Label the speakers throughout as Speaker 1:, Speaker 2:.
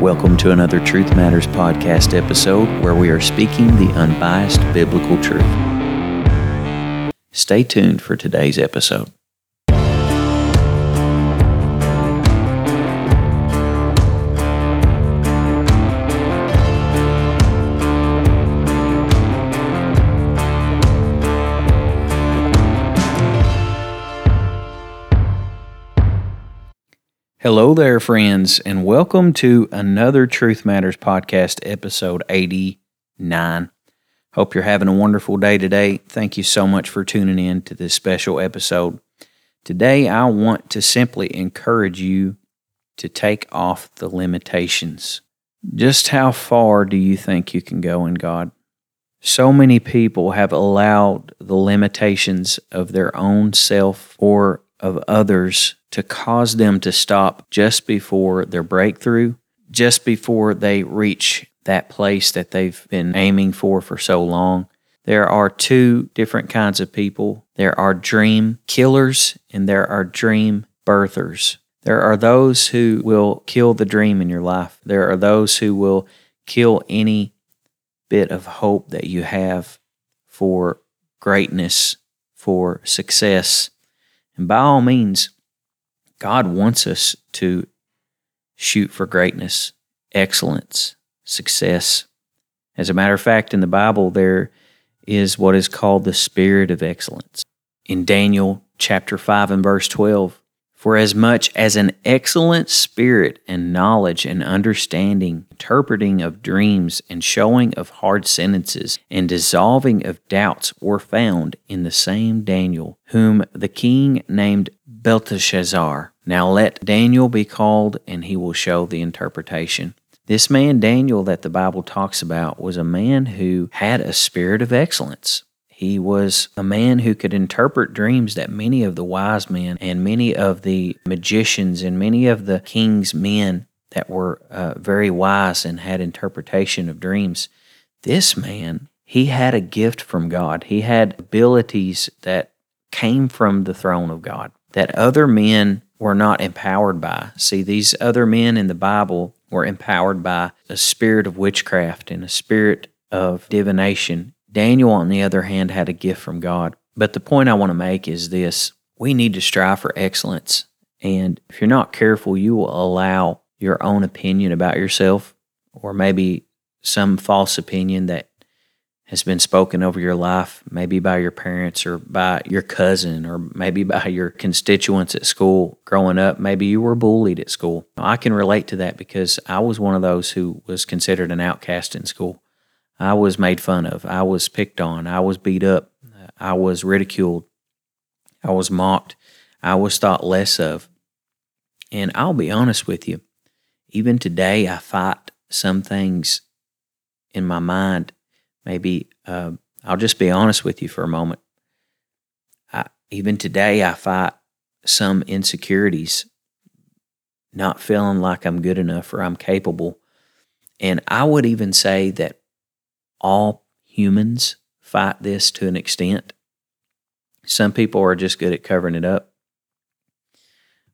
Speaker 1: Welcome to another Truth Matters podcast episode where we are speaking the unbiased biblical truth. Stay tuned for today's episode. Hello there, friends, and welcome to another Truth Matters podcast, episode 89. Hope you're having a wonderful day today. Thank you so much for tuning in to this special episode. Today, I want to simply encourage you to take off the limitations. Just how far do you think you can go in God? So many people have allowed the limitations of their own self or of others to cause them to stop just before their breakthrough, just before they reach that place that they've been aiming for for so long. There are two different kinds of people there are dream killers and there are dream birthers. There are those who will kill the dream in your life, there are those who will kill any bit of hope that you have for greatness, for success. And by all means, God wants us to shoot for greatness, excellence, success. As a matter of fact, in the Bible, there is what is called the spirit of excellence. In Daniel chapter 5 and verse 12, for as much as an excellent spirit and knowledge and understanding, interpreting of dreams and showing of hard sentences and dissolving of doubts were found in the same Daniel, whom the king named Belteshazzar. Now let Daniel be called, and he will show the interpretation. This man, Daniel, that the Bible talks about, was a man who had a spirit of excellence. He was a man who could interpret dreams that many of the wise men and many of the magicians and many of the king's men that were uh, very wise and had interpretation of dreams. This man, he had a gift from God. He had abilities that came from the throne of God that other men were not empowered by. See, these other men in the Bible were empowered by a spirit of witchcraft and a spirit of divination Daniel, on the other hand, had a gift from God. But the point I want to make is this we need to strive for excellence. And if you're not careful, you will allow your own opinion about yourself, or maybe some false opinion that has been spoken over your life, maybe by your parents or by your cousin or maybe by your constituents at school growing up. Maybe you were bullied at school. I can relate to that because I was one of those who was considered an outcast in school. I was made fun of. I was picked on. I was beat up. I was ridiculed. I was mocked. I was thought less of. And I'll be honest with you, even today, I fight some things in my mind. Maybe uh, I'll just be honest with you for a moment. I, even today, I fight some insecurities, not feeling like I'm good enough or I'm capable. And I would even say that all humans fight this to an extent. Some people are just good at covering it up.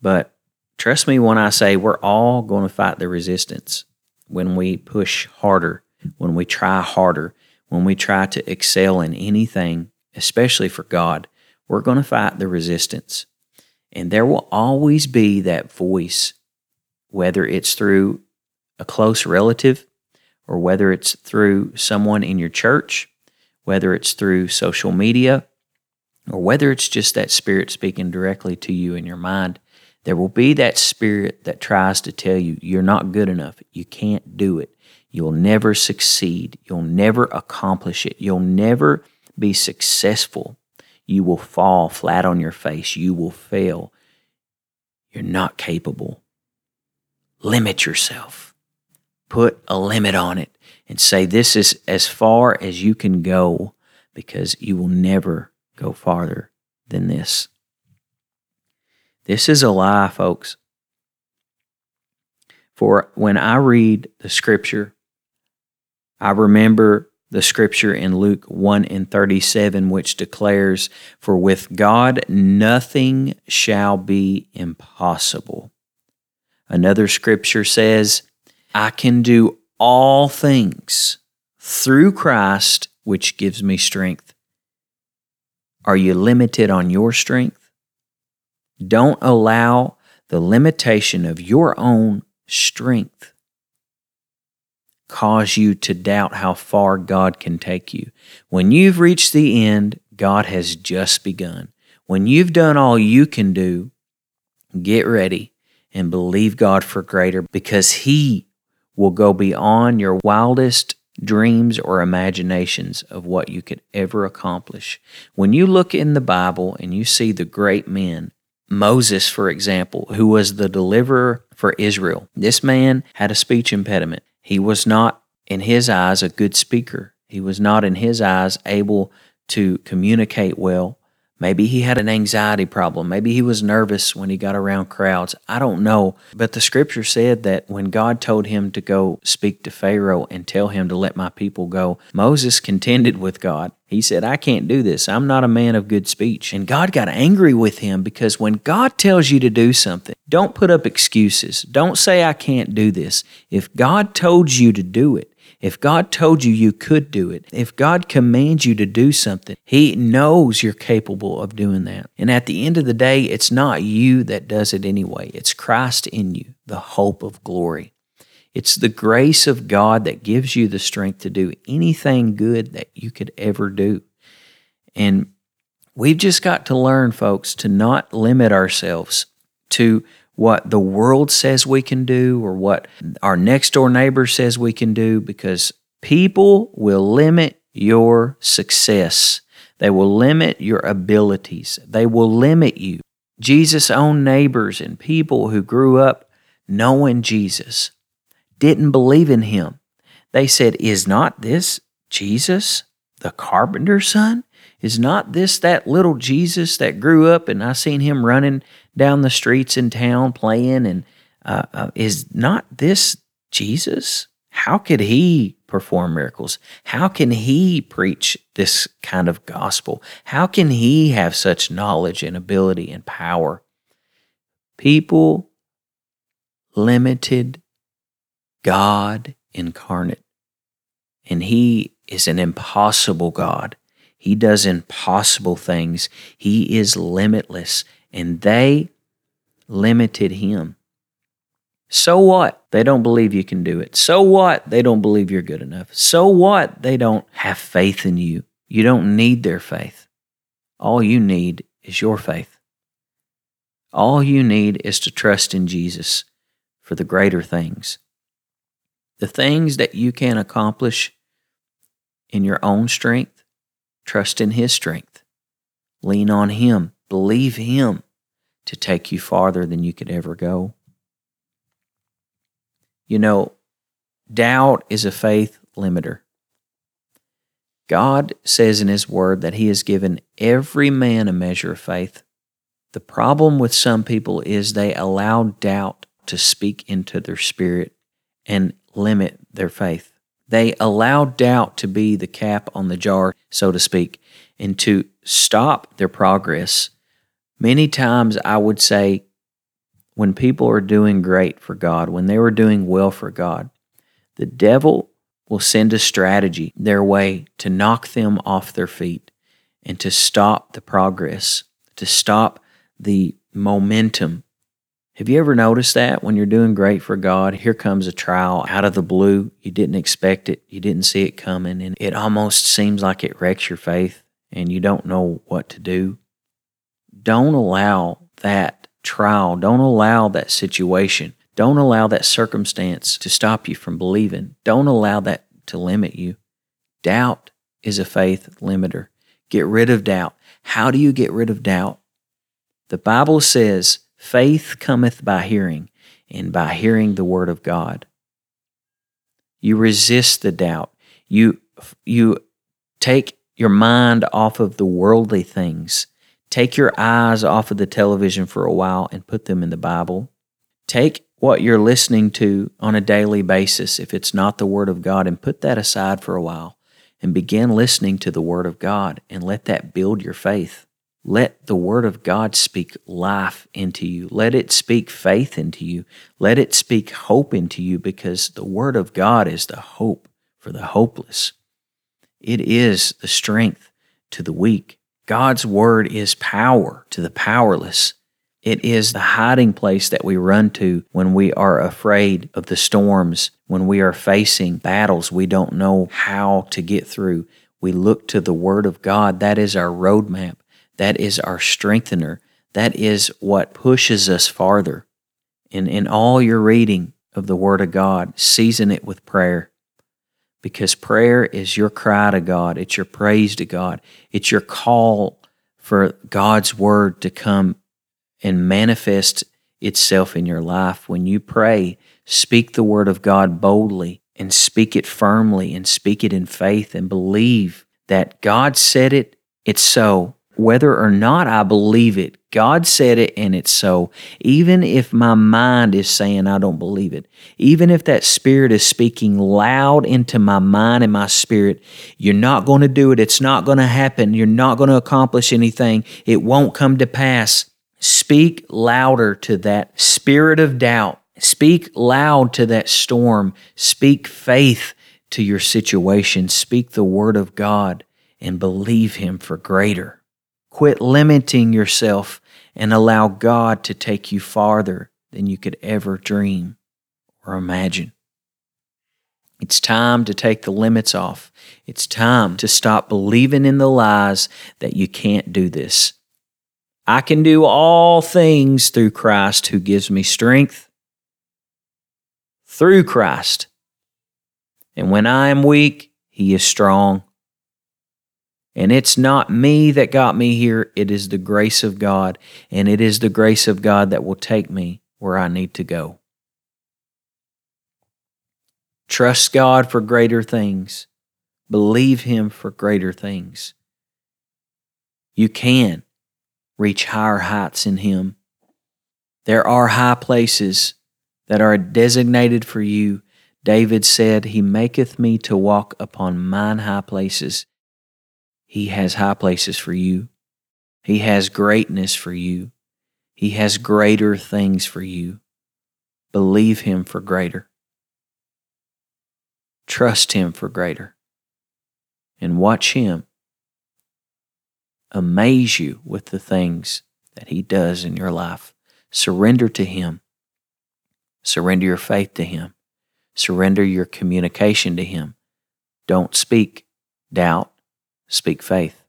Speaker 1: But trust me when I say we're all going to fight the resistance when we push harder, when we try harder, when we try to excel in anything, especially for God. We're going to fight the resistance. And there will always be that voice, whether it's through a close relative, or whether it's through someone in your church, whether it's through social media, or whether it's just that spirit speaking directly to you in your mind, there will be that spirit that tries to tell you you're not good enough. You can't do it. You'll never succeed. You'll never accomplish it. You'll never be successful. You will fall flat on your face. You will fail. You're not capable. Limit yourself put a limit on it and say this is as far as you can go because you will never go farther than this. This is a lie, folks. For when I read the scripture, I remember the scripture in Luke 1 and 37, which declares, For with God nothing shall be impossible. Another scripture says, I can do all things through Christ, which gives me strength. Are you limited on your strength? Don't allow the limitation of your own strength cause you to doubt how far God can take you. When you've reached the end, God has just begun. When you've done all you can do, get ready and believe God for greater because He will go beyond your wildest dreams or imaginations of what you could ever accomplish. When you look in the Bible and you see the great men, Moses, for example, who was the deliverer for Israel, this man had a speech impediment. He was not, in his eyes, a good speaker. He was not, in his eyes, able to communicate well. Maybe he had an anxiety problem. Maybe he was nervous when he got around crowds. I don't know. But the scripture said that when God told him to go speak to Pharaoh and tell him to let my people go, Moses contended with God. He said, I can't do this. I'm not a man of good speech. And God got angry with him because when God tells you to do something, don't put up excuses. Don't say, I can't do this. If God told you to do it, if God told you you could do it, if God commands you to do something, He knows you're capable of doing that. And at the end of the day, it's not you that does it anyway, it's Christ in you, the hope of glory. It's the grace of God that gives you the strength to do anything good that you could ever do. And we've just got to learn, folks, to not limit ourselves to what the world says we can do or what our next door neighbor says we can do because people will limit your success. They will limit your abilities. They will limit you. Jesus' own neighbors and people who grew up knowing Jesus didn't believe in him. They said, Is not this Jesus, the carpenter's son? Is not this that little Jesus that grew up and I seen him running down the streets in town playing? And uh, uh, is not this Jesus? How could he perform miracles? How can he preach this kind of gospel? How can he have such knowledge and ability and power? People limited God incarnate, and he is an impossible God. He does impossible things. He is limitless, and they limited him. So what? They don't believe you can do it. So what? They don't believe you're good enough. So what? They don't have faith in you. You don't need their faith. All you need is your faith. All you need is to trust in Jesus for the greater things. The things that you can accomplish in your own strength, Trust in His strength. Lean on Him. Believe Him to take you farther than you could ever go. You know, doubt is a faith limiter. God says in His Word that He has given every man a measure of faith. The problem with some people is they allow doubt to speak into their spirit and limit their faith. They allow doubt to be the cap on the jar, so to speak, and to stop their progress. Many times I would say, when people are doing great for God, when they were doing well for God, the devil will send a strategy their way to knock them off their feet and to stop the progress, to stop the momentum have you ever noticed that when you're doing great for God, here comes a trial out of the blue? You didn't expect it, you didn't see it coming, and it almost seems like it wrecks your faith and you don't know what to do. Don't allow that trial, don't allow that situation, don't allow that circumstance to stop you from believing. Don't allow that to limit you. Doubt is a faith limiter. Get rid of doubt. How do you get rid of doubt? The Bible says, Faith cometh by hearing, and by hearing the word of God. You resist the doubt. You, you take your mind off of the worldly things. Take your eyes off of the television for a while and put them in the Bible. Take what you're listening to on a daily basis, if it's not the Word of God, and put that aside for a while and begin listening to the Word of God and let that build your faith. Let the Word of God speak life into you. Let it speak faith into you. Let it speak hope into you because the Word of God is the hope for the hopeless. It is the strength to the weak. God's Word is power to the powerless. It is the hiding place that we run to when we are afraid of the storms, when we are facing battles we don't know how to get through. We look to the Word of God. That is our roadmap. That is our strengthener. That is what pushes us farther. And in all your reading of the Word of God, season it with prayer. Because prayer is your cry to God, it's your praise to God, it's your call for God's Word to come and manifest itself in your life. When you pray, speak the Word of God boldly and speak it firmly and speak it in faith and believe that God said it, it's so whether or not I believe it. God said it and it's so. Even if my mind is saying I don't believe it, even if that spirit is speaking loud into my mind and my spirit, you're not going to do it. It's not going to happen. You're not going to accomplish anything. It won't come to pass. Speak louder to that spirit of doubt. Speak loud to that storm. Speak faith to your situation. Speak the word of God and believe Him for greater. Quit limiting yourself and allow God to take you farther than you could ever dream or imagine. It's time to take the limits off. It's time to stop believing in the lies that you can't do this. I can do all things through Christ who gives me strength. Through Christ. And when I am weak, He is strong. And it's not me that got me here, it is the grace of God. And it is the grace of God that will take me where I need to go. Trust God for greater things. Believe Him for greater things. You can reach higher heights in Him. There are high places that are designated for you. David said, He maketh me to walk upon mine high places. He has high places for you. He has greatness for you. He has greater things for you. Believe Him for greater. Trust Him for greater. And watch Him amaze you with the things that He does in your life. Surrender to Him. Surrender your faith to Him. Surrender your communication to Him. Don't speak doubt. Speak faith.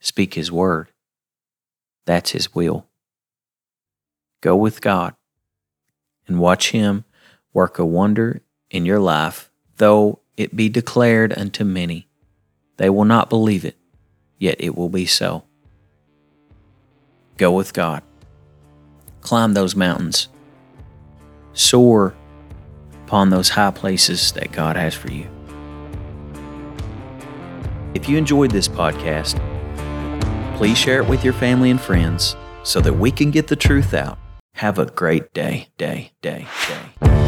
Speaker 1: Speak His word. That's His will. Go with God and watch Him work a wonder in your life, though it be declared unto many. They will not believe it, yet it will be so. Go with God. Climb those mountains. Soar upon those high places that God has for you. If you enjoyed this podcast, please share it with your family and friends so that we can get the truth out. Have a great day, day, day, day.